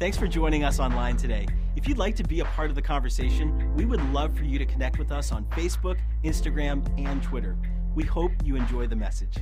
Thanks for joining us online today. If you'd like to be a part of the conversation, we would love for you to connect with us on Facebook, Instagram, and Twitter. We hope you enjoy the message.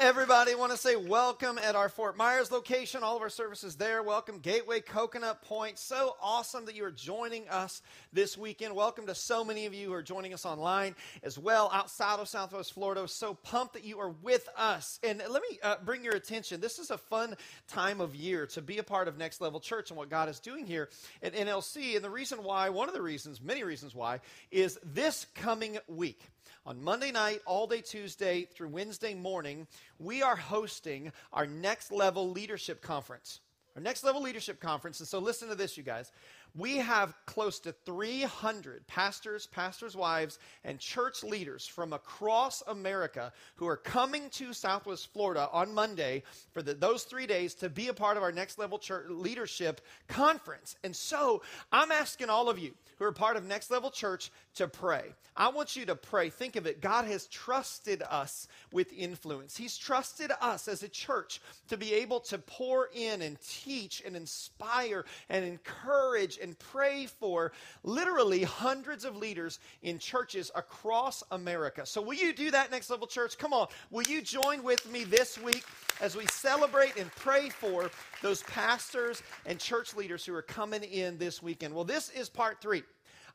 Welcome everybody. Want to say welcome at our Fort Myers location. All of our services there. Welcome Gateway Coconut Point. So awesome that you are joining us this weekend. Welcome to so many of you who are joining us online as well outside of Southwest Florida. So pumped that you are with us. And let me uh, bring your attention. This is a fun time of year to be a part of Next Level Church and what God is doing here at NLC. And the reason why, one of the reasons, many reasons why, is this coming week. On Monday night, all day Tuesday through Wednesday morning, we are hosting our next level leadership conference. Our next level leadership conference. And so listen to this, you guys. We have close to 300 pastors, pastors' wives, and church leaders from across America who are coming to Southwest Florida on Monday for the, those three days to be a part of our next level church leadership conference. And so I'm asking all of you who are part of Next Level Church to pray. I want you to pray. Think of it. God has trusted us with influence. He's trusted us as a church to be able to pour in and teach and inspire and encourage and pray for literally hundreds of leaders in churches across America. So, will you do that, Next Level Church? Come on. Will you join with me this week as we celebrate and pray for those pastors and church leaders who are coming in this weekend? Well, this is part three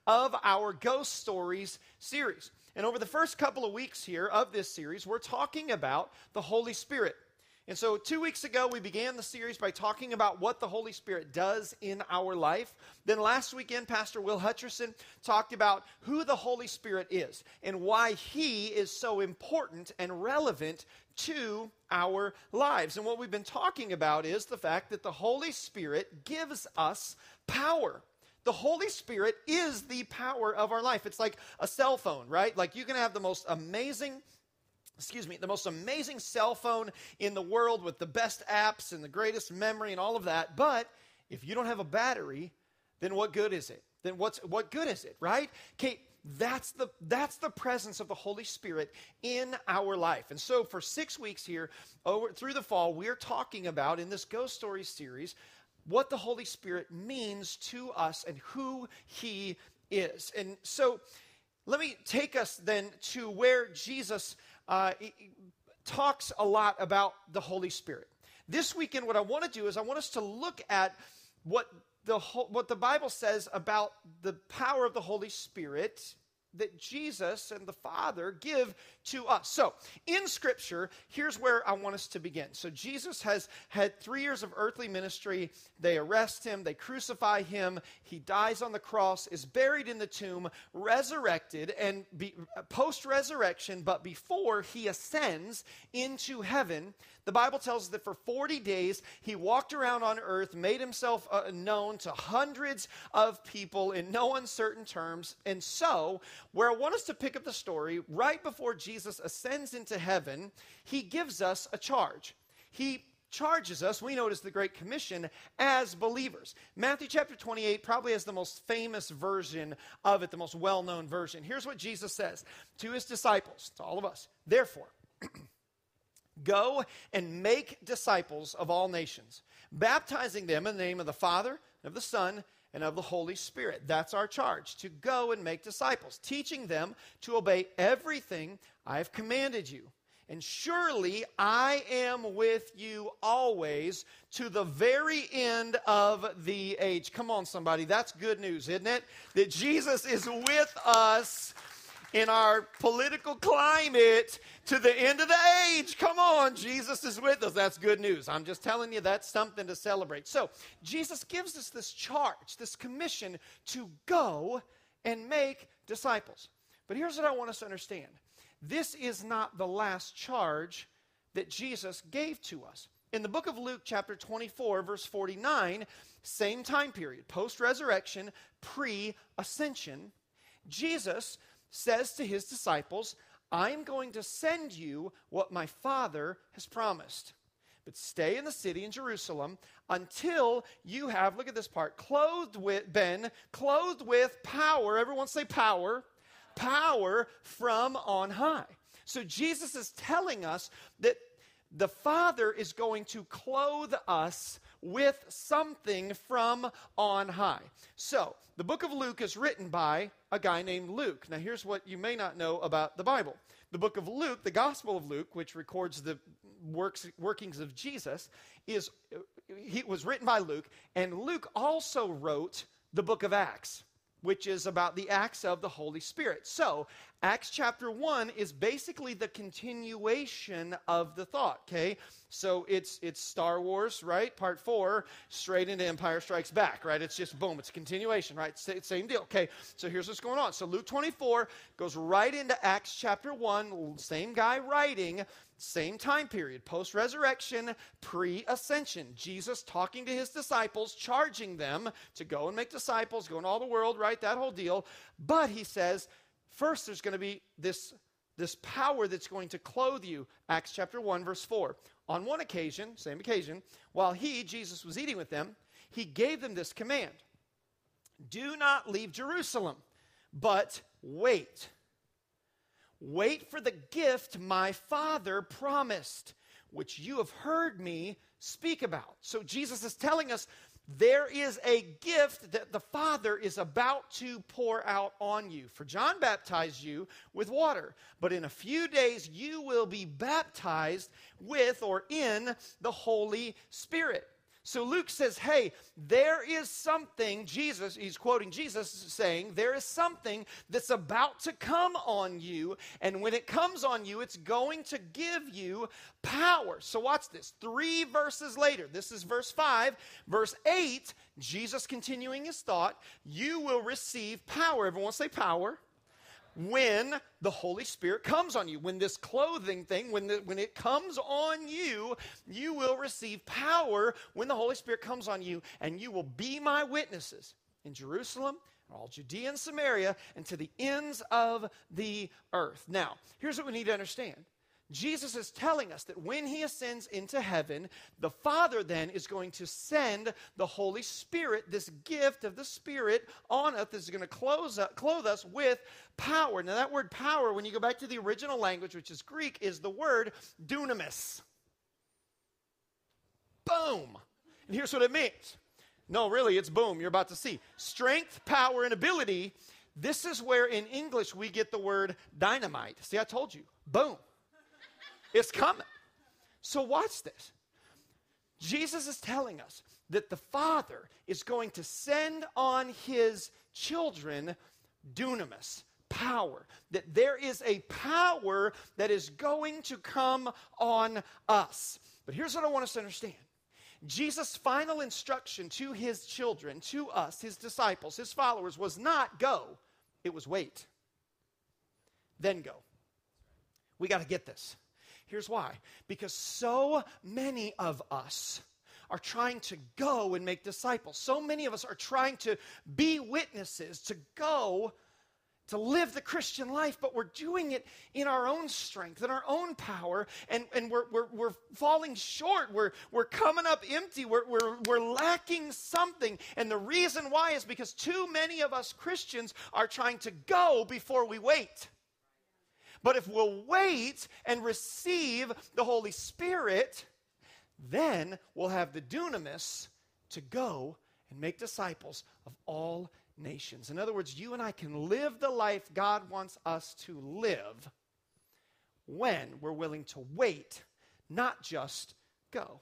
of our Ghost Stories series. And over the first couple of weeks here of this series, we're talking about the Holy Spirit. And so, two weeks ago, we began the series by talking about what the Holy Spirit does in our life. Then, last weekend, Pastor Will Hutcherson talked about who the Holy Spirit is and why he is so important and relevant to our lives. And what we've been talking about is the fact that the Holy Spirit gives us power. The Holy Spirit is the power of our life. It's like a cell phone, right? Like you can have the most amazing excuse me, the most amazing cell phone in the world with the best apps and the greatest memory and all of that. But if you don't have a battery, then what good is it? Then what's what good is it, right? Okay, that's the that's the presence of the Holy Spirit in our life. And so for 6 weeks here over through the fall, we're talking about in this Ghost story series what the Holy Spirit means to us and who he is. And so let me take us then to where Jesus uh, talks a lot about the Holy Spirit. This weekend, what I want to do is I want us to look at what the, what the Bible says about the power of the Holy Spirit that Jesus and the Father give to us. So, in Scripture, here's where I want us to begin. So, Jesus has had three years of earthly ministry. They arrest him, they crucify him, he dies on the cross, is buried in the tomb, resurrected, and post resurrection, but before he ascends into heaven, the Bible tells us that for 40 days he walked around on earth, made himself uh, known to hundreds of people in no uncertain terms. And so, where I want us to pick up the story, right before Jesus ascends into heaven, he gives us a charge. He charges us, we know it as the Great Commission, as believers. Matthew chapter 28 probably has the most famous version of it, the most well known version. Here's what Jesus says to his disciples, to all of us. Therefore, Go and make disciples of all nations, baptizing them in the name of the Father, and of the Son, and of the Holy Spirit. That's our charge to go and make disciples, teaching them to obey everything I have commanded you. And surely I am with you always to the very end of the age. Come on, somebody. That's good news, isn't it? That Jesus is with us in our political climate to the end of the age. Come on, Jesus is with us. That's good news. I'm just telling you that's something to celebrate. So, Jesus gives us this charge, this commission to go and make disciples. But here's what I want us to understand this is not the last charge that Jesus gave to us. In the book of Luke, chapter 24, verse 49, same time period, post resurrection, pre ascension, Jesus says to his disciples, I'm going to send you what my Father has promised. But stay in the city in Jerusalem until you have, look at this part, clothed with, been clothed with power. Everyone say power. Power from on high. So Jesus is telling us that the Father is going to clothe us with something from on high. So, the book of Luke is written by a guy named Luke. Now, here's what you may not know about the Bible. The book of Luke, the Gospel of Luke, which records the works, workings of Jesus, is he was written by Luke, and Luke also wrote the book of Acts which is about the acts of the Holy Spirit. So, Acts chapter 1 is basically the continuation of the thought, okay? So it's it's Star Wars, right? Part 4 straight into Empire Strikes Back, right? It's just boom, it's a continuation, right? Same deal. Okay. So here's what's going on. So Luke 24 goes right into Acts chapter 1, same guy writing, same time period, post resurrection, pre ascension. Jesus talking to his disciples, charging them to go and make disciples, go in all the world, right? That whole deal. But he says, first there's going to be this, this power that's going to clothe you. Acts chapter 1, verse 4. On one occasion, same occasion, while he, Jesus, was eating with them, he gave them this command Do not leave Jerusalem, but wait Wait for the gift my Father promised, which you have heard me speak about. So Jesus is telling us there is a gift that the Father is about to pour out on you. For John baptized you with water, but in a few days you will be baptized with or in the Holy Spirit. So Luke says, hey, there is something, Jesus, he's quoting Jesus saying, there is something that's about to come on you. And when it comes on you, it's going to give you power. So watch this. Three verses later, this is verse 5. Verse 8, Jesus continuing his thought, you will receive power. Everyone say power when the Holy Spirit comes on you. When this clothing thing, when, the, when it comes on you, you will receive power when the Holy Spirit comes on you, and you will be my witnesses in Jerusalem, all Judea and Samaria, and to the ends of the earth. Now, here's what we need to understand Jesus is telling us that when he ascends into heaven, the Father then is going to send the Holy Spirit, this gift of the Spirit, on us is going to us, clothe us with power. Now, that word power, when you go back to the original language, which is Greek, is the word dunamis. Boom. And here's what it means. No, really, it's boom. You're about to see. Strength, power, and ability. This is where in English we get the word dynamite. See, I told you. Boom. It's coming. So, watch this. Jesus is telling us that the Father is going to send on his children dunamis, power. That there is a power that is going to come on us. But here's what I want us to understand Jesus' final instruction to his children, to us, his disciples, his followers, was not go, it was wait. Then go. We got to get this. Here's why because so many of us are trying to go and make disciples. So many of us are trying to be witnesses, to go to live the Christian life, but we're doing it in our own strength, in our own power, and, and we're, we're, we're falling short. We're, we're coming up empty. We're, we're, we're lacking something. And the reason why is because too many of us Christians are trying to go before we wait. But if we'll wait and receive the Holy Spirit, then we'll have the dunamis to go and make disciples of all nations. In other words, you and I can live the life God wants us to live when we're willing to wait, not just go.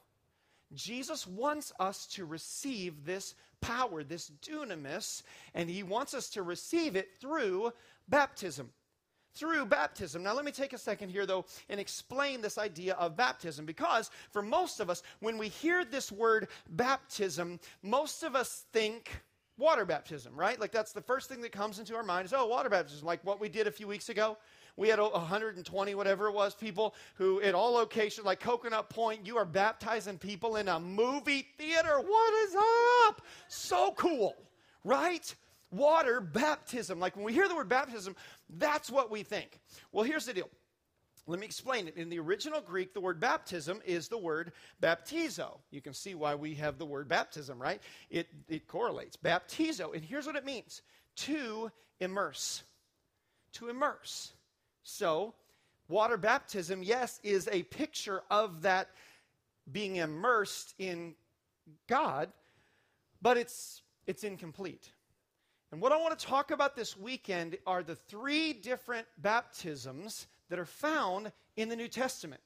Jesus wants us to receive this power, this dunamis, and he wants us to receive it through baptism. Through baptism. Now, let me take a second here, though, and explain this idea of baptism because for most of us, when we hear this word baptism, most of us think water baptism, right? Like that's the first thing that comes into our mind is, oh, water baptism, like what we did a few weeks ago. We had 120, whatever it was, people who at all locations, like Coconut Point, you are baptizing people in a movie theater. What is up? So cool, right? Water baptism. Like when we hear the word baptism, that's what we think. Well, here's the deal. Let me explain it. In the original Greek, the word baptism is the word baptizo. You can see why we have the word baptism, right? It, it correlates. Baptizo. And here's what it means to immerse. To immerse. So, water baptism, yes, is a picture of that being immersed in God, but it's, it's incomplete. And what I want to talk about this weekend are the three different baptisms that are found in the New Testament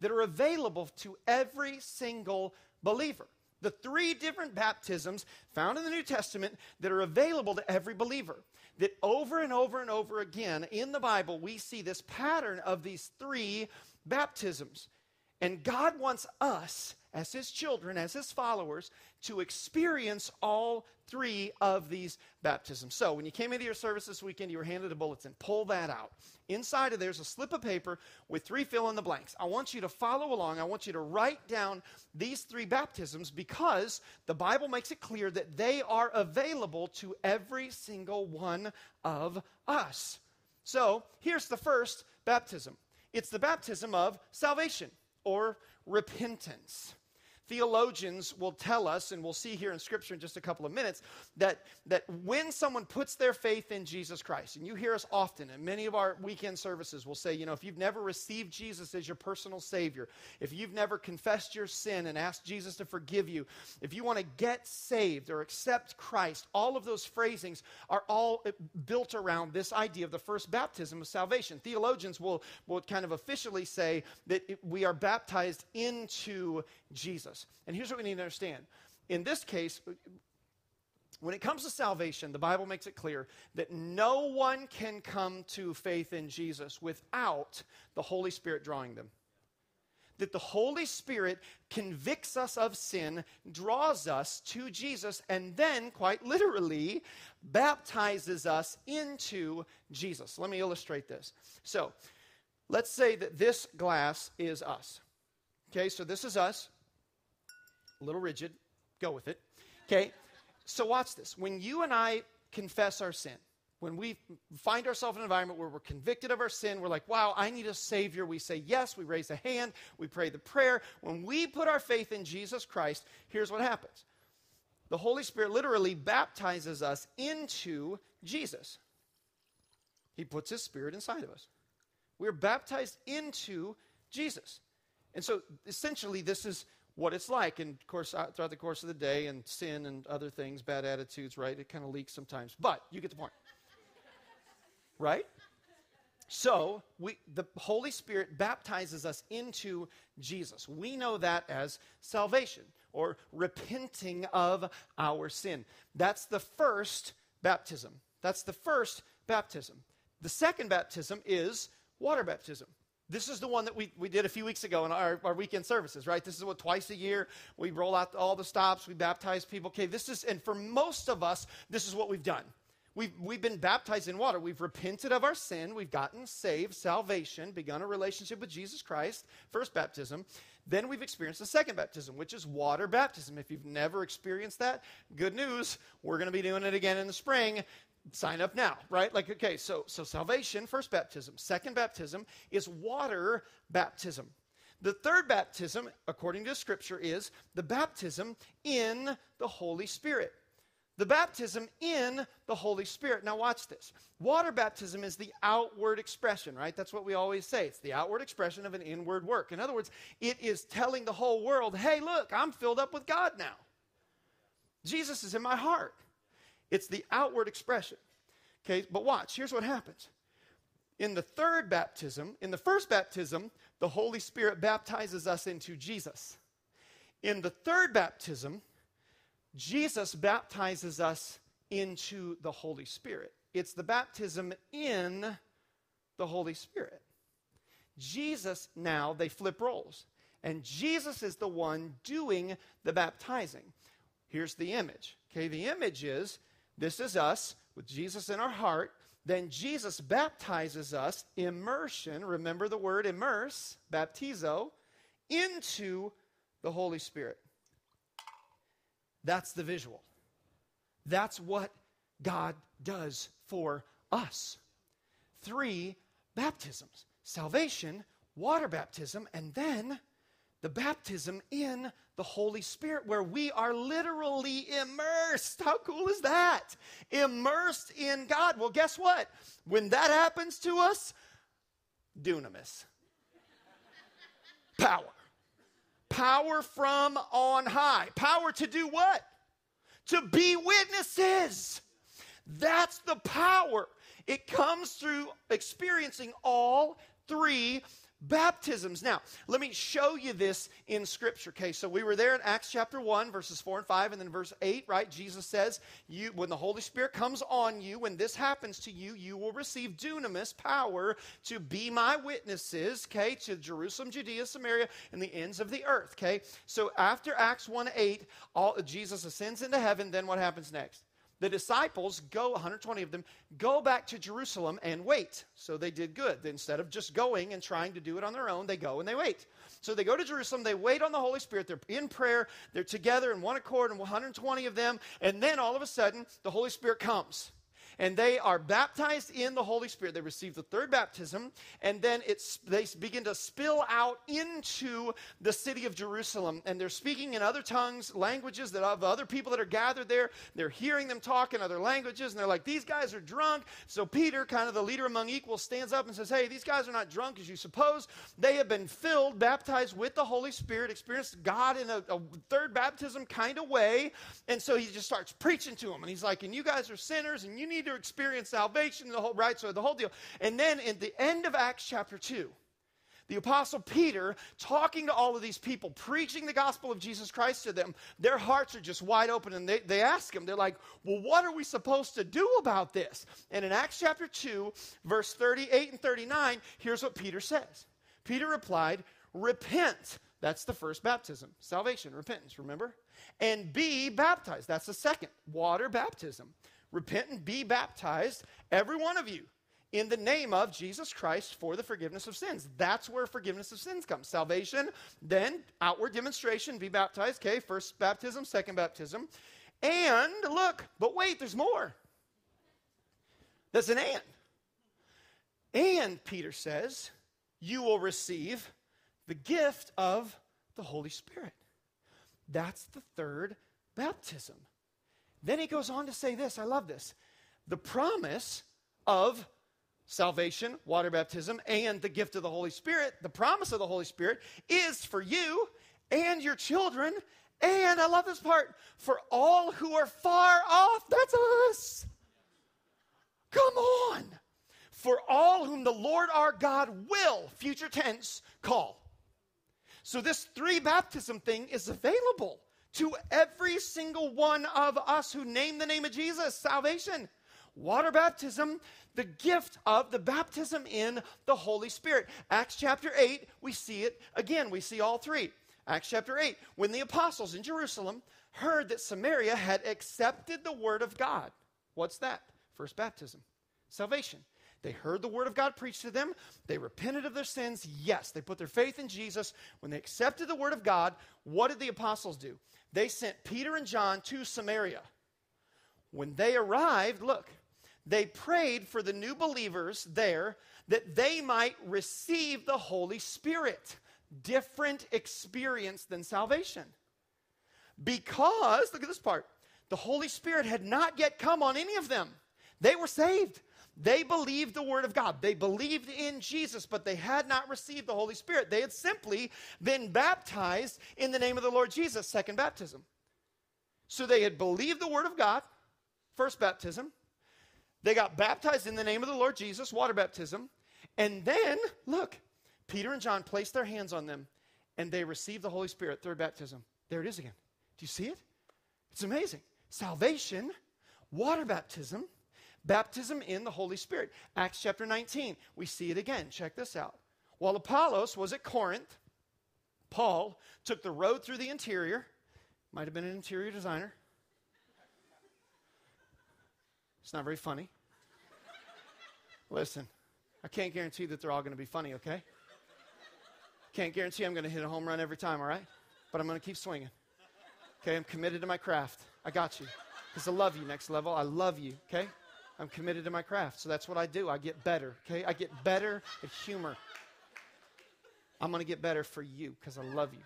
that are available to every single believer. The three different baptisms found in the New Testament that are available to every believer. That over and over and over again in the Bible, we see this pattern of these three baptisms. And God wants us, as His children, as His followers, to experience all three of these baptisms. So, when you came into your service this weekend, you were handed a bulletin. Pull that out. Inside of there's a slip of paper with three fill in the blanks. I want you to follow along. I want you to write down these three baptisms because the Bible makes it clear that they are available to every single one of us. So, here's the first baptism it's the baptism of salvation or repentance theologians will tell us, and we'll see here in Scripture in just a couple of minutes, that, that when someone puts their faith in Jesus Christ, and you hear us often, and many of our weekend services will say, you know, if you've never received Jesus as your personal Savior, if you've never confessed your sin and asked Jesus to forgive you, if you want to get saved or accept Christ, all of those phrasings are all uh, built around this idea of the first baptism of salvation. Theologians will, will kind of officially say that we are baptized into Jesus. And here's what we need to understand. In this case, when it comes to salvation, the Bible makes it clear that no one can come to faith in Jesus without the Holy Spirit drawing them. That the Holy Spirit convicts us of sin, draws us to Jesus, and then, quite literally, baptizes us into Jesus. Let me illustrate this. So, let's say that this glass is us. Okay, so this is us a little rigid. Go with it. Okay? So, watch this. When you and I confess our sin, when we find ourselves in an environment where we're convicted of our sin, we're like, wow, I need a Savior. We say yes, we raise a hand, we pray the prayer. When we put our faith in Jesus Christ, here's what happens the Holy Spirit literally baptizes us into Jesus. He puts His Spirit inside of us. We're baptized into Jesus. And so essentially, this is what it's like. And of course, throughout the course of the day, and sin and other things, bad attitudes, right? It kind of leaks sometimes. But you get the point. right? So, we, the Holy Spirit baptizes us into Jesus. We know that as salvation or repenting of our sin. That's the first baptism. That's the first baptism. The second baptism is water baptism. This is the one that we, we did a few weeks ago in our, our weekend services, right? This is what twice a year we roll out all the stops, we baptize people. Okay, this is, and for most of us, this is what we've done. We've, we've been baptized in water. We've repented of our sin. We've gotten saved, salvation, begun a relationship with Jesus Christ, first baptism. Then we've experienced the second baptism, which is water baptism. If you've never experienced that, good news. We're going to be doing it again in the spring sign up now, right? Like, okay, so, so salvation, first baptism. Second baptism is water baptism. The third baptism, according to Scripture, is the baptism in the Holy Spirit. The baptism in the Holy Spirit. Now, watch this. Water baptism is the outward expression, right? That's what we always say. It's the outward expression of an inward work. In other words, it is telling the whole world, hey, look, I'm filled up with God now. Jesus is in my heart. It's the outward expression. Okay, but watch, here's what happens. In the third baptism, in the first baptism, the Holy Spirit baptizes us into Jesus. In the third baptism, Jesus baptizes us into the Holy Spirit. It's the baptism in the Holy Spirit. Jesus now, they flip roles. And Jesus is the one doing the baptizing. Here's the image. Okay, the image is this is us with Jesus in our heart. Then Jesus baptizes us, immersion, remember the word immerse, baptizo, into the Holy Spirit. That's the visual. That's what God does for us. Three baptisms salvation, water baptism, and then the baptism in the Holy Spirit, where we are literally immersed. How cool is that? Immersed in God. Well, guess what? When that happens to us, dunamis. Power. Power from on high. Power to do what? To be witnesses. That's the power. It comes through experiencing all three baptisms. Now, let me show you this in Scripture. Okay, so we were there in Acts chapter 1, verses 4 and 5, and then verse 8, right? Jesus says, you, When the Holy Spirit comes on you, when this happens to you, you will receive dunamis, power, to be my witnesses, okay, to Jerusalem, Judea, Samaria, and the ends of the earth, okay? So after Acts 1 8, all, Jesus ascends into heaven, then what happens next? The disciples go 120 of them go back to jerusalem and wait. So they did good. Instead of just going and trying to do it on their own they go and they wait. So they go to jerusalem they wait on the holy spirit they're in prayer they're together in one accord and 120 of them and then all of a sudden the holy spirit comes and they are baptized in the Holy Spirit. They receive the third baptism, and then it's, they begin to spill out into the city of Jerusalem. And they're speaking in other tongues, languages that of other people that are gathered there. They're hearing them talk in other languages, and they're like, These guys are drunk. So Peter, kind of the leader among equals, stands up and says, Hey, these guys are not drunk as you suppose. They have been filled, baptized with the Holy Spirit, experienced God in a, a third baptism kind of way. And so he just starts preaching to them. And he's like, And you guys are sinners, and you need need to experience salvation, the whole right, so the whole deal. And then in the end of Acts chapter 2, the apostle Peter talking to all of these people, preaching the gospel of Jesus Christ to them, their hearts are just wide open and they, they ask him, they're like, Well, what are we supposed to do about this? And in Acts chapter 2, verse 38 and 39, here's what Peter says Peter replied, Repent. That's the first baptism, salvation, repentance, remember? And be baptized. That's the second, water baptism repent and be baptized, every one of you, in the name of Jesus Christ for the forgiveness of sins. That's where forgiveness of sins comes. Salvation, then outward demonstration, be baptized. Okay, first baptism, second baptism. And look, but wait, there's more. There's an and. And, Peter says, you will receive the gift of the Holy Spirit. That's the third baptism. Then he goes on to say this I love this. The promise of salvation, water baptism, and the gift of the Holy Spirit, the promise of the Holy Spirit is for you and your children. And I love this part for all who are far off. That's us. Come on. For all whom the Lord our God will, future tense, call. So, this three baptism thing is available to every single one of us who name the name of Jesus salvation. Water baptism, the gift of the baptism in the Holy Spirit. Acts chapter 8, we see it again. We see all three. Acts chapter 8, when the apostles in Jerusalem heard that Samaria had accepted the word of God. What's that? First baptism, salvation. They heard the word of God preached to them. They repented of their sins. Yes, they put their faith in Jesus. When they accepted the word of God, what did the apostles do? They sent Peter and John to Samaria. When they arrived, look, they prayed for the new believers there that they might receive the Holy Spirit. Different experience than salvation. Because, look at this part, the Holy Spirit had not yet come on any of them. They were saved. They believed the word of God. They believed in Jesus, but they had not received the Holy Spirit. They had simply been baptized in the name of the Lord Jesus, second baptism. So they had believed the word of God, first baptism. They got baptized in the name of the Lord Jesus, water baptism. And then, look, Peter and John placed their hands on them and they received the Holy Spirit, third baptism. There it is again. Do you see it? It's amazing. Salvation, water baptism, Baptism in the Holy Spirit. Acts chapter 19, we see it again. Check this out. While Apollos was at Corinth, Paul took the road through the interior, might have been an interior designer. It's not very funny. Listen, I can't guarantee that they're all going to be funny, okay? Can't guarantee I'm going to hit a home run every time, all right? But I'm going to keep swinging. Okay, I'm committed to my craft. I got you. Because I love you, next level. I love you, okay? I'm committed to my craft. So that's what I do. I get better, okay? I get better at humor. I'm going to get better for you because I love you.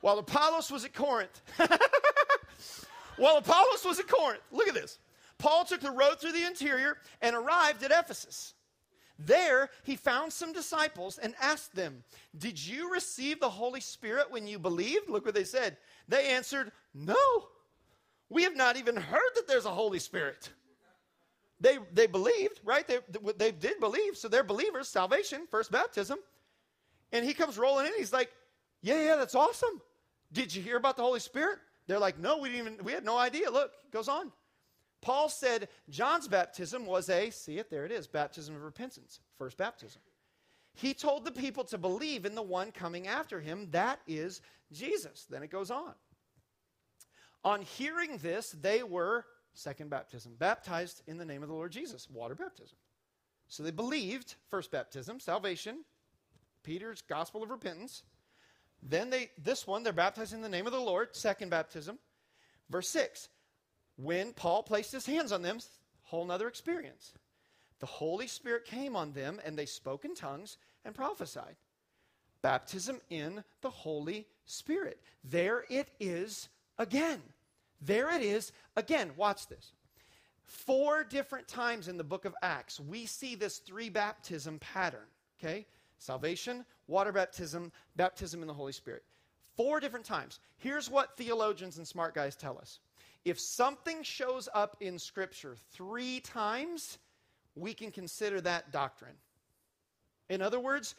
While Apollos was at Corinth, while Apollos was at Corinth, look at this. Paul took the road through the interior and arrived at Ephesus. There, he found some disciples and asked them, Did you receive the Holy Spirit when you believed? Look what they said. They answered, No. We have not even heard that there's a Holy Spirit. They, they believed, right? They, they did believe, so they're believers, salvation, first baptism. And he comes rolling in. He's like, Yeah, yeah, that's awesome. Did you hear about the Holy Spirit? They're like, No, we didn't even, we had no idea. Look, goes on. Paul said John's baptism was a, see it, there it is, baptism of repentance, first baptism. He told the people to believe in the one coming after him, that is Jesus. Then it goes on. On hearing this, they were, second baptism, baptized in the name of the Lord Jesus, water baptism. So they believed, first baptism, salvation, Peter's gospel of repentance. Then they, this one, they're baptized in the name of the Lord, second baptism. Verse 6 when Paul placed his hands on them, whole nother experience. The Holy Spirit came on them and they spoke in tongues and prophesied. Baptism in the Holy Spirit. There it is again. There it is again. Watch this. Four different times in the book of Acts, we see this three baptism pattern. Okay? Salvation, water baptism, baptism in the Holy Spirit. Four different times. Here's what theologians and smart guys tell us if something shows up in Scripture three times, we can consider that doctrine. In other words,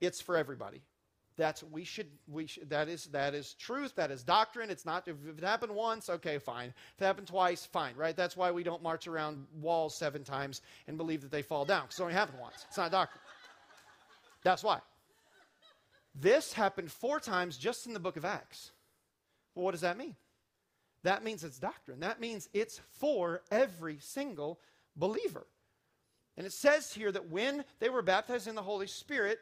it's for everybody. That's we should we should, that is that is truth. That is doctrine. It's not if it happened once, okay, fine. If it happened twice, fine, right? That's why we don't march around walls seven times and believe that they fall down because it only happened once. It's not doctrine. That's why. This happened four times just in the book of Acts. Well, what does that mean? that means it's doctrine. That means it's for every single believer. And it says here that when they were baptized in the Holy Spirit,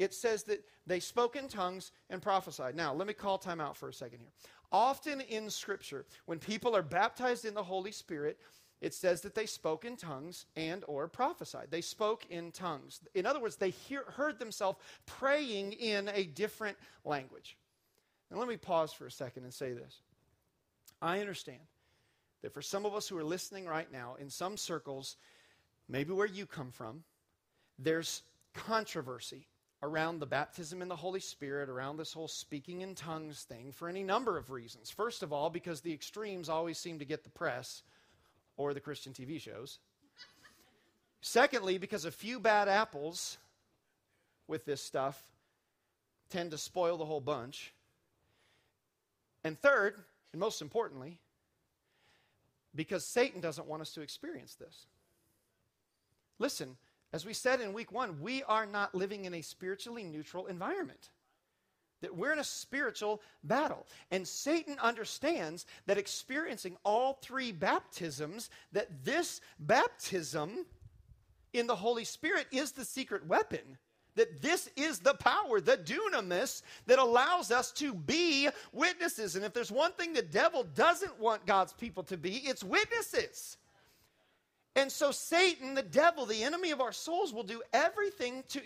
it says that they spoke in tongues and prophesied. Now, let me call time out for a second here. Often in Scripture, when people are baptized in the Holy Spirit, it says that they spoke in tongues and or prophesied they spoke in tongues in other words they hear, heard themselves praying in a different language and let me pause for a second and say this I understand that for some of us who are listening right now, in some circles, maybe where you come from, there's controversy around the baptism in the Holy Spirit, around this whole speaking in tongues thing, for any number of reasons. First of all, because the extremes always seem to get the press or the Christian TV shows. Secondly, because a few bad apples with this stuff tend to spoil the whole bunch. And third, and most importantly, because Satan doesn't want us to experience this. Listen, as we said in week one, we are not living in a spiritually neutral environment. That we're in a spiritual battle. And Satan understands that experiencing all three baptisms, that this baptism in the Holy Spirit is the secret weapon that this is the power, the dunamis, that allows us to be witnesses. And if there's one thing the devil doesn't want God's people to be, it's witnesses. And so, Satan, the devil, the enemy of our souls, will do everything to,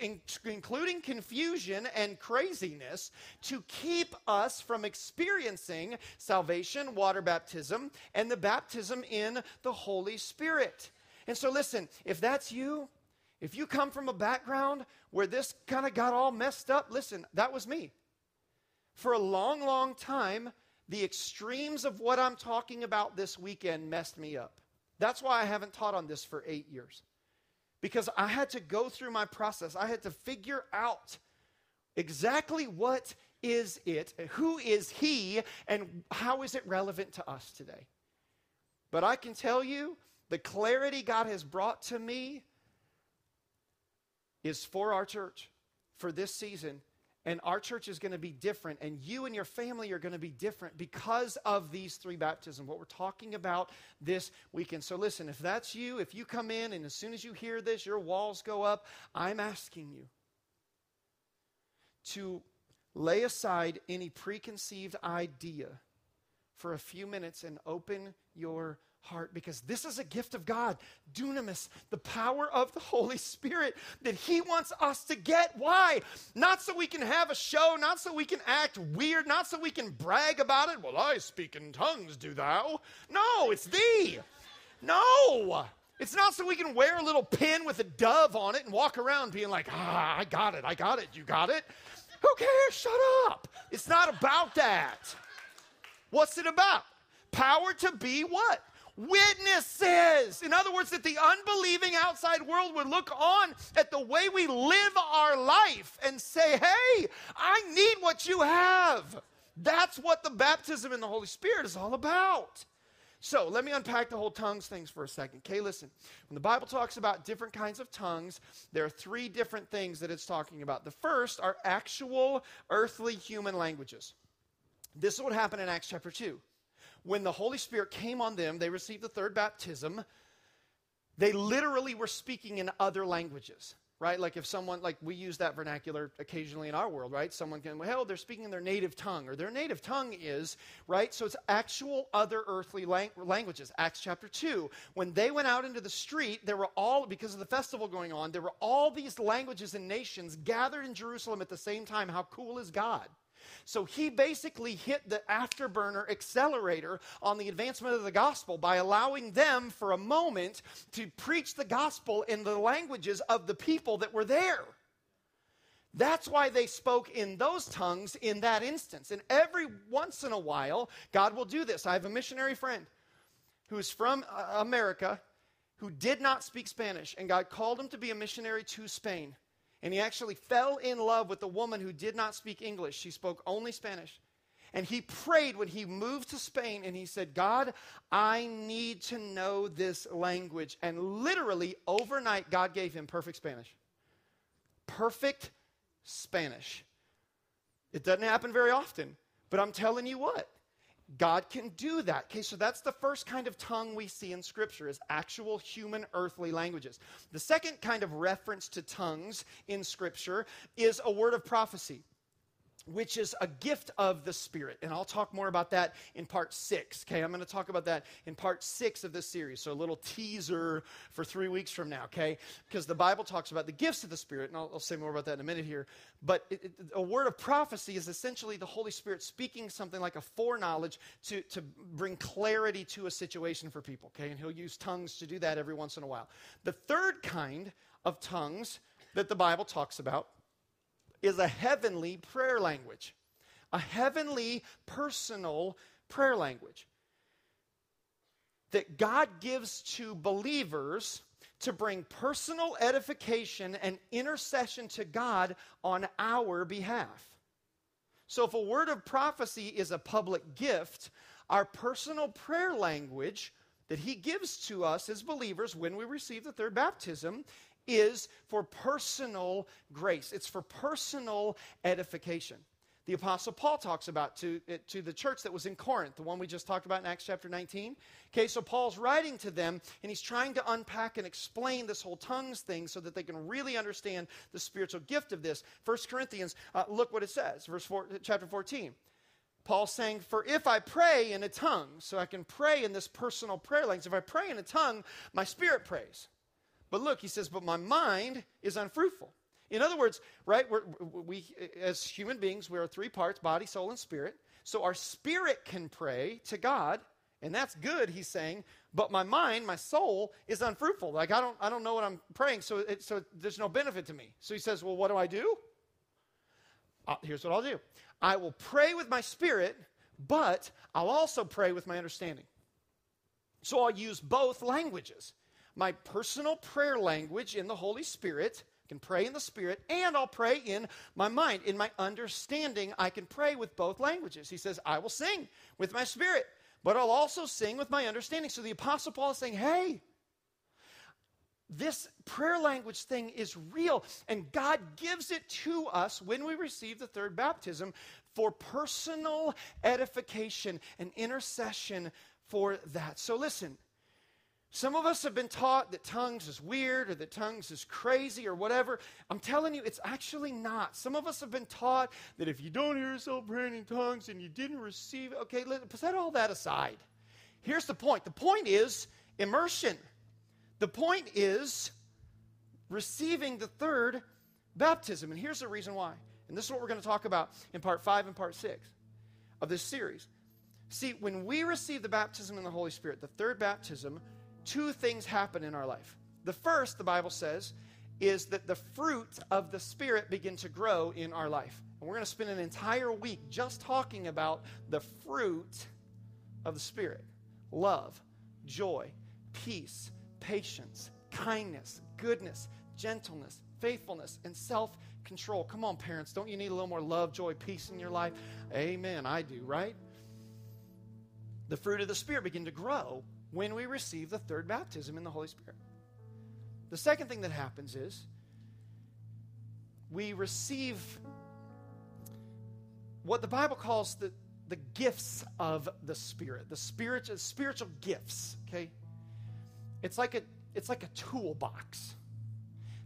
including confusion and craziness, to keep us from experiencing salvation, water baptism, and the baptism in the Holy Spirit. And so, listen, if that's you, if you come from a background where this kind of got all messed up, listen, that was me. For a long, long time, the extremes of what I'm talking about this weekend messed me up. That's why I haven't taught on this for eight years. Because I had to go through my process. I had to figure out exactly what is it, who is he, and how is it relevant to us today. But I can tell you The clarity God has brought to me is for our church for this season. And our church is going to be different, and you and your family are going to be different because of these three baptisms, what we're talking about this weekend. So, listen, if that's you, if you come in and as soon as you hear this, your walls go up, I'm asking you to lay aside any preconceived idea for a few minutes and open your heart because this is a gift of God, dunamis, the power of the Holy Spirit that He wants us to get. Why? Not so we can have a show, not so we can act weird, not so we can brag about it. Well, I speak in tongues, do thou? No, it's thee. No. It's not so we can wear a little pin with a dove on it and walk around being like, ah, I got it, I got it, you got it. Who cares? Shut up. It's not about that. What's it about? Power to be what? Witnesses. In other words, that the unbelieving outside world would look on at the way we live our life and say, hey, I need what you have. That's what the baptism in the Holy Spirit is all about. So let me unpack the whole tongues things for a second. Okay, listen. When the Bible talks about different kinds of tongues, there are three different things that it's talking about. The first are actual earthly human languages. This is what happened in Acts chapter 2 when the Holy Spirit came on them, they received the third baptism. They literally were speaking in other languages, right? Like if someone, like we use that vernacular occasionally in our world, right? Someone can, well, they're speaking in their native tongue, or their native tongue is, right? So it's actual other earthly lang- languages. Acts chapter 2. When they went out into the street, there were all, because of the festival going on, there were all these languages and nations gathered in Jerusalem at the same time. How cool is God? So he basically hit the afterburner accelerator on the advancement of the gospel by allowing them for a moment to preach the gospel in the languages of the people that were there. That's why they spoke in those tongues in that instance. And every once in a while, God will do this. I have a missionary friend who is from uh, America who did not speak Spanish, and God called him to be a missionary to Spain. And he actually fell in love with a woman who did not speak English. She spoke only Spanish. And he prayed when he moved to Spain and he said, God, I need to know this language. And literally, overnight, God gave him perfect Spanish. Perfect Spanish. It doesn't happen very often, but I'm telling you what, God can do that. Okay, so that's the first kind of tongue we see in Scripture is actual human earthly languages. The second kind of reference to tongues in Scripture is a word of prophecy which is a gift of the Spirit. And I'll talk more about that in part six. Okay, I'm going to talk about that in part six of this series. So a little teaser for three weeks from now, okay? Because the Bible talks about the gifts of the Spirit, and I'll, I'll say more about that in a minute here. But it, it, a word of prophecy is essentially the Holy Spirit speaking something like a foreknowledge to, to bring clarity to a situation for people, okay? And he'll use tongues to do that every once in a while. The third kind of tongues that the Bible talks about is a heavenly prayer language, a heavenly personal prayer language that God gives to believers to bring personal edification and intercession to God on our behalf. So, if a word of prophecy is a public gift, our personal prayer language that He gives to us as believers when we receive the third baptism is for personal grace, it's for personal edification. The Apostle Paul talks about to, to the church that was in Corinth, the one we just talked about in Acts chapter 19. Okay, so Paul's writing to them and he's trying to unpack and explain this whole tongues thing so that they can really understand the spiritual gift of this. First Corinthians, uh, look what it says, verse four, chapter 14. Paul's saying, For if I pray in a tongue, so I can pray in this personal prayer language, if I pray in a tongue, my spirit prays. But look, he says, but my mind is unfruitful. In other words, right, we as human beings, we are three parts body, soul, and spirit. So our spirit can pray to God, and that's good, he's saying, but my mind, my soul, is unfruitful. Like I don't, I don't know what I'm praying, so, it, so there's no benefit to me. So he says, well, what do I do? Uh, here's what I'll do I will pray with my spirit, but I'll also pray with my understanding. So I'll use both languages my personal prayer language in the Holy Spirit. I can pray in the Spirit, and I'll pray in my mind. In my understanding, I can pray with both languages. He says, I will sing with my spirit, but I'll also sing with my understanding. So the Apostle Paul is saying, hey, this prayer language thing is real, and God gives it to us when we receive the third baptism for personal edification and intercession for that. So, listen, some of us have been taught that tongues is weird or that tongues is crazy or whatever. I'm telling you, it's actually not. Some of us have been taught that if you don't hear yourself praying in tongues and you didn't receive okay, let, set all that aside. Here's the point the point is immersion. The point is receiving the third baptism. And here's the reason why. And this is what we're going to talk about in part five and part six of this series. See, when we receive the baptism in the Holy Spirit, the third baptism, two things happen in our life. The first, the Bible says, is that the fruit of the Spirit begin to grow in our life. And we're going to spend an entire week just talking about the fruit of the Spirit love, joy, peace, patience, kindness, goodness, gentleness, faithfulness, and self control. Come on, parents, don't you need a little more love, joy, peace in your life? Amen. I do, right? The fruit of the Spirit begin to grow when we receive the third baptism in the Holy Spirit. The second thing that happens is we receive what the Bible calls the, the gifts of the Spirit, the spiritual, spiritual gifts, okay? It's like, a, it's like a toolbox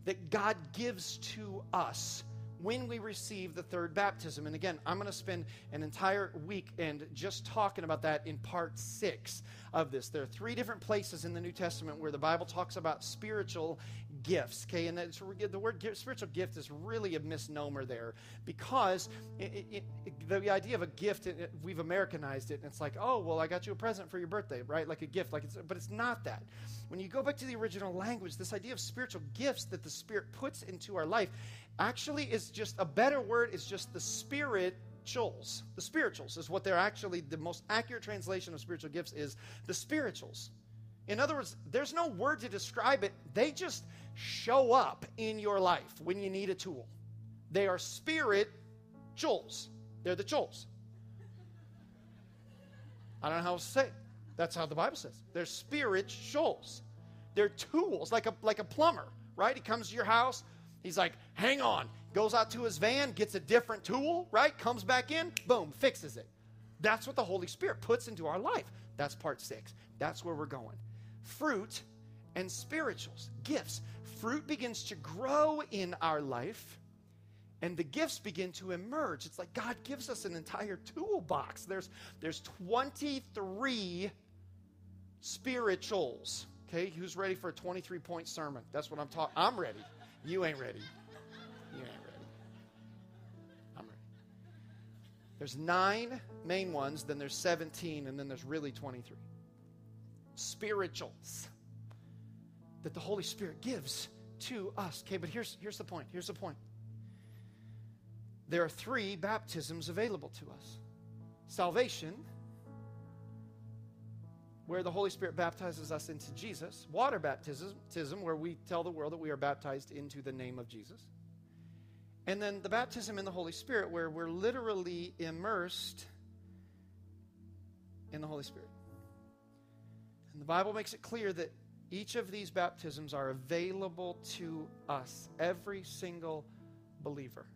that God gives to us when we receive the third baptism. And again, I'm going to spend an entire weekend just talking about that in part six of this. There are three different places in the New Testament where the Bible talks about spiritual gifts. Okay, and the word spiritual gift is really a misnomer there because it, it, it, the idea of a gift we've Americanized it, and it's like, oh, well, I got you a present for your birthday, right? Like a gift, like it's, but it's not that. When you go back to the original language, this idea of spiritual gifts that the Spirit puts into our life actually is just a better word is just the spirituals. The spirituals is what they're actually the most accurate translation of spiritual gifts is the spirituals. In other words, there's no word to describe it. They just show up in your life when you need a tool. They are spirituals. They're the chouls. I don't know how to say it. That's how the Bible says. They're spirit spirituals. They're tools, like a like a plumber, right? He comes to your house, He's like, hang on. Goes out to his van, gets a different tool, right? Comes back in, boom, fixes it. That's what the Holy Spirit puts into our life. That's part six. That's where we're going. Fruit and spirituals, gifts. Fruit begins to grow in our life and the gifts begin to emerge. It's like God gives us an entire toolbox. There's, there's 23 spirituals. Okay, who's ready for a 23 point sermon? That's what I'm talking. I'm ready. You ain't ready. You ain't ready. I'm ready. There's nine main ones, then there's 17, and then there's really 23. Spirituals that the Holy Spirit gives to us. Okay, but here's, here's the point. Here's the point. There are three baptisms available to us salvation where the Holy Spirit baptizes us into Jesus, water baptism, where we tell the world that we are baptized into the name of Jesus. And then the baptism in the Holy Spirit, where we're literally immersed in the Holy Spirit. And the Bible makes it clear that each of these baptisms are available to us, every single believer,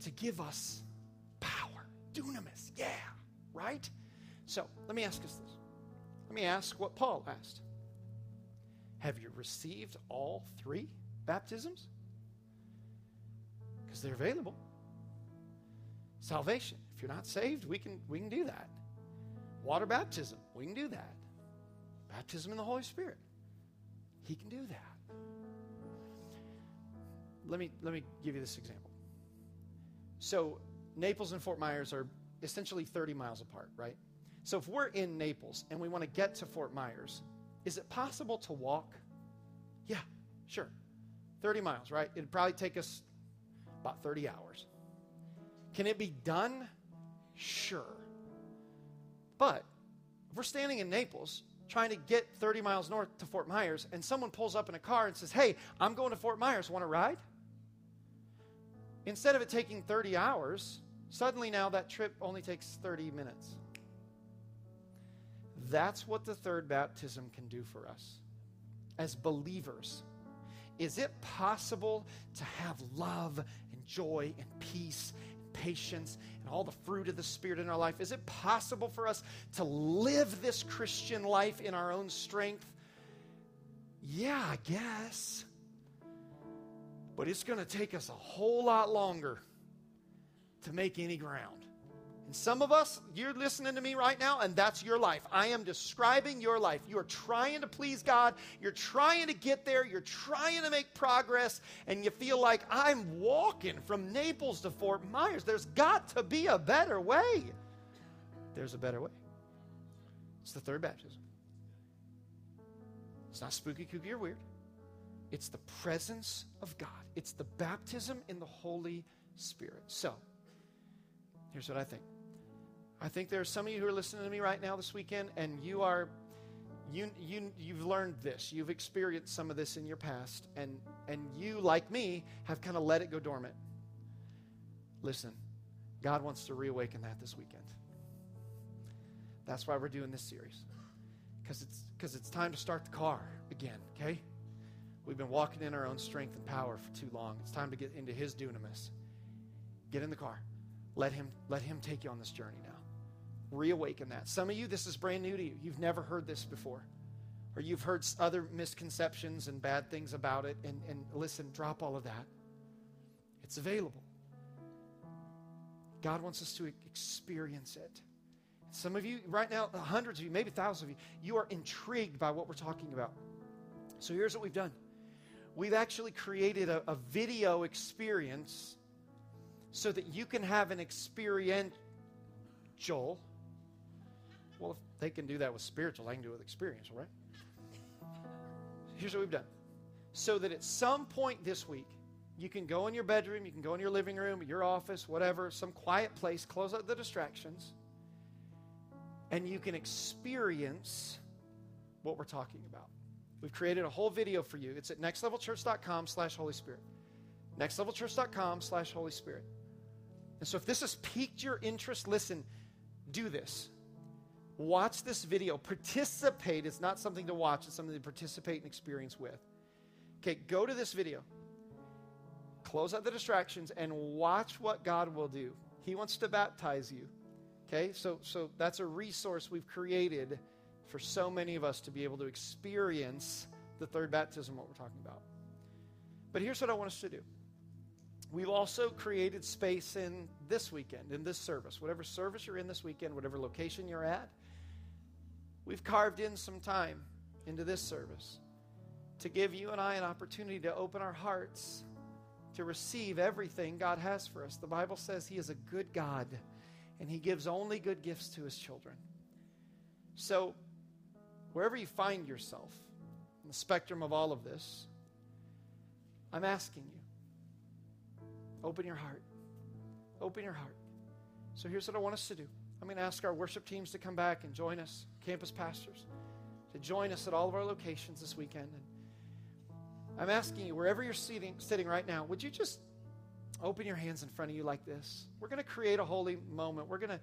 to give us power, dunamis, yeah right? So let me ask us this. Let me ask what Paul asked Have you received all three baptisms? Because they're available. Salvation. If you're not saved, we can, we can do that. Water baptism, we can do that. Baptism in the Holy Spirit, He can do that. Let me, let me give you this example. So, Naples and Fort Myers are essentially 30 miles apart, right? So if we're in Naples and we want to get to Fort Myers, is it possible to walk? Yeah, sure. 30 miles, right? It'd probably take us about 30 hours. Can it be done? Sure. But if we're standing in Naples trying to get 30 miles north to Fort Myers and someone pulls up in a car and says, Hey, I'm going to Fort Myers, want to ride? Instead of it taking 30 hours, Suddenly now that trip only takes 30 minutes. That's what the third baptism can do for us as believers. Is it possible to have love and joy and peace patience and all the fruit of the Spirit in our life? Is it possible for us to live this Christian life in our own strength? Yeah, I guess. But it's going to take us a whole lot longer to make any ground. And some of us, you're listening to me right now, and that's your life. I am describing your life. You are trying to please God. You're trying to get there. You're trying to make progress, and you feel like I'm walking from Naples to Fort Myers. There's got to be a better way. There's a better way. It's the third baptism. It's not spooky, kooky, or weird. It's the presence of God, it's the baptism in the Holy Spirit. So, here's what I think. I think there are some of you who are listening to me right now this weekend, and you are you you you've learned this. You've experienced some of this in your past, and and you, like me, have kind of let it go dormant. Listen, God wants to reawaken that this weekend. That's why we're doing this series. Because it's because it's time to start the car again, okay? We've been walking in our own strength and power for too long. It's time to get into his dunamis. Get in the car. Let him let him take you on this journey now reawaken that. Some of you, this is brand new to you. You've never heard this before. Or you've heard other misconceptions and bad things about it. And, and listen, drop all of that. It's available. God wants us to experience it. Some of you, right now, hundreds of you, maybe thousands of you, you are intrigued by what we're talking about. So here's what we've done we've actually created a, a video experience so that you can have an experiential they can do that with spiritual, they can do it with experiential, right? Here's what we've done. So that at some point this week, you can go in your bedroom, you can go in your living room, your office, whatever, some quiet place, close out the distractions, and you can experience what we're talking about. We've created a whole video for you. It's at nextlevelchurch.com slash Holy Spirit. Nextlevelchurch.com slash Holy Spirit. And so if this has piqued your interest, listen, do this. Watch this video. Participate. It's not something to watch, it's something to participate and experience with. Okay, go to this video. Close out the distractions and watch what God will do. He wants to baptize you. Okay, so, so that's a resource we've created for so many of us to be able to experience the third baptism, what we're talking about. But here's what I want us to do. We've also created space in this weekend, in this service, whatever service you're in this weekend, whatever location you're at. We've carved in some time into this service to give you and I an opportunity to open our hearts to receive everything God has for us. The Bible says He is a good God and He gives only good gifts to His children. So, wherever you find yourself in the spectrum of all of this, I'm asking you open your heart. Open your heart. So, here's what I want us to do I'm going to ask our worship teams to come back and join us, campus pastors, to join us at all of our locations this weekend. And I'm asking you, wherever you're sitting, sitting right now, would you just open your hands in front of you like this? We're going to create a holy moment. We're going to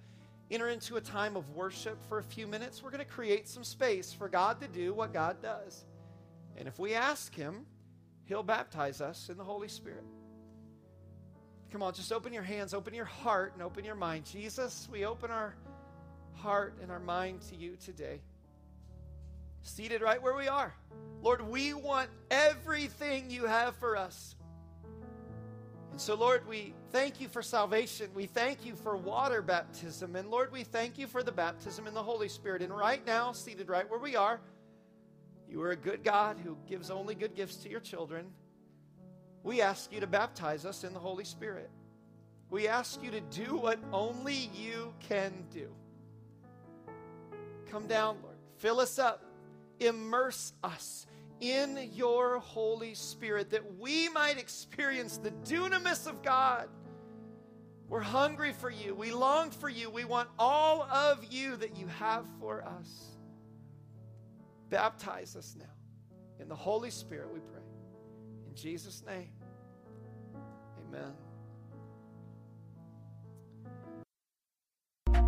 enter into a time of worship for a few minutes. We're going to create some space for God to do what God does. And if we ask Him, He'll baptize us in the Holy Spirit. Come on, just open your hands, open your heart, and open your mind. Jesus, we open our heart and our mind to you today. Seated right where we are. Lord, we want everything you have for us. And so, Lord, we thank you for salvation. We thank you for water baptism. And Lord, we thank you for the baptism in the Holy Spirit. And right now, seated right where we are, you are a good God who gives only good gifts to your children we ask you to baptize us in the Holy Spirit. We ask you to do what only you can do. Come down, Lord. Fill us up. Immerse us in your Holy Spirit that we might experience the dunamis of God. We're hungry for you. We long for you. We want all of you that you have for us. Baptize us now. In the Holy Spirit, we pray. In Jesus' name. Amen.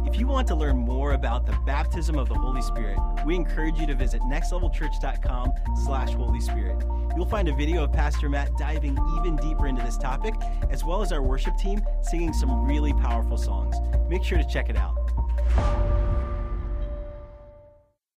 If you want to learn more about the baptism of the Holy Spirit, we encourage you to visit nextlevelchurch.com slash Holy Spirit. You'll find a video of Pastor Matt diving even deeper into this topic, as well as our worship team singing some really powerful songs. Make sure to check it out.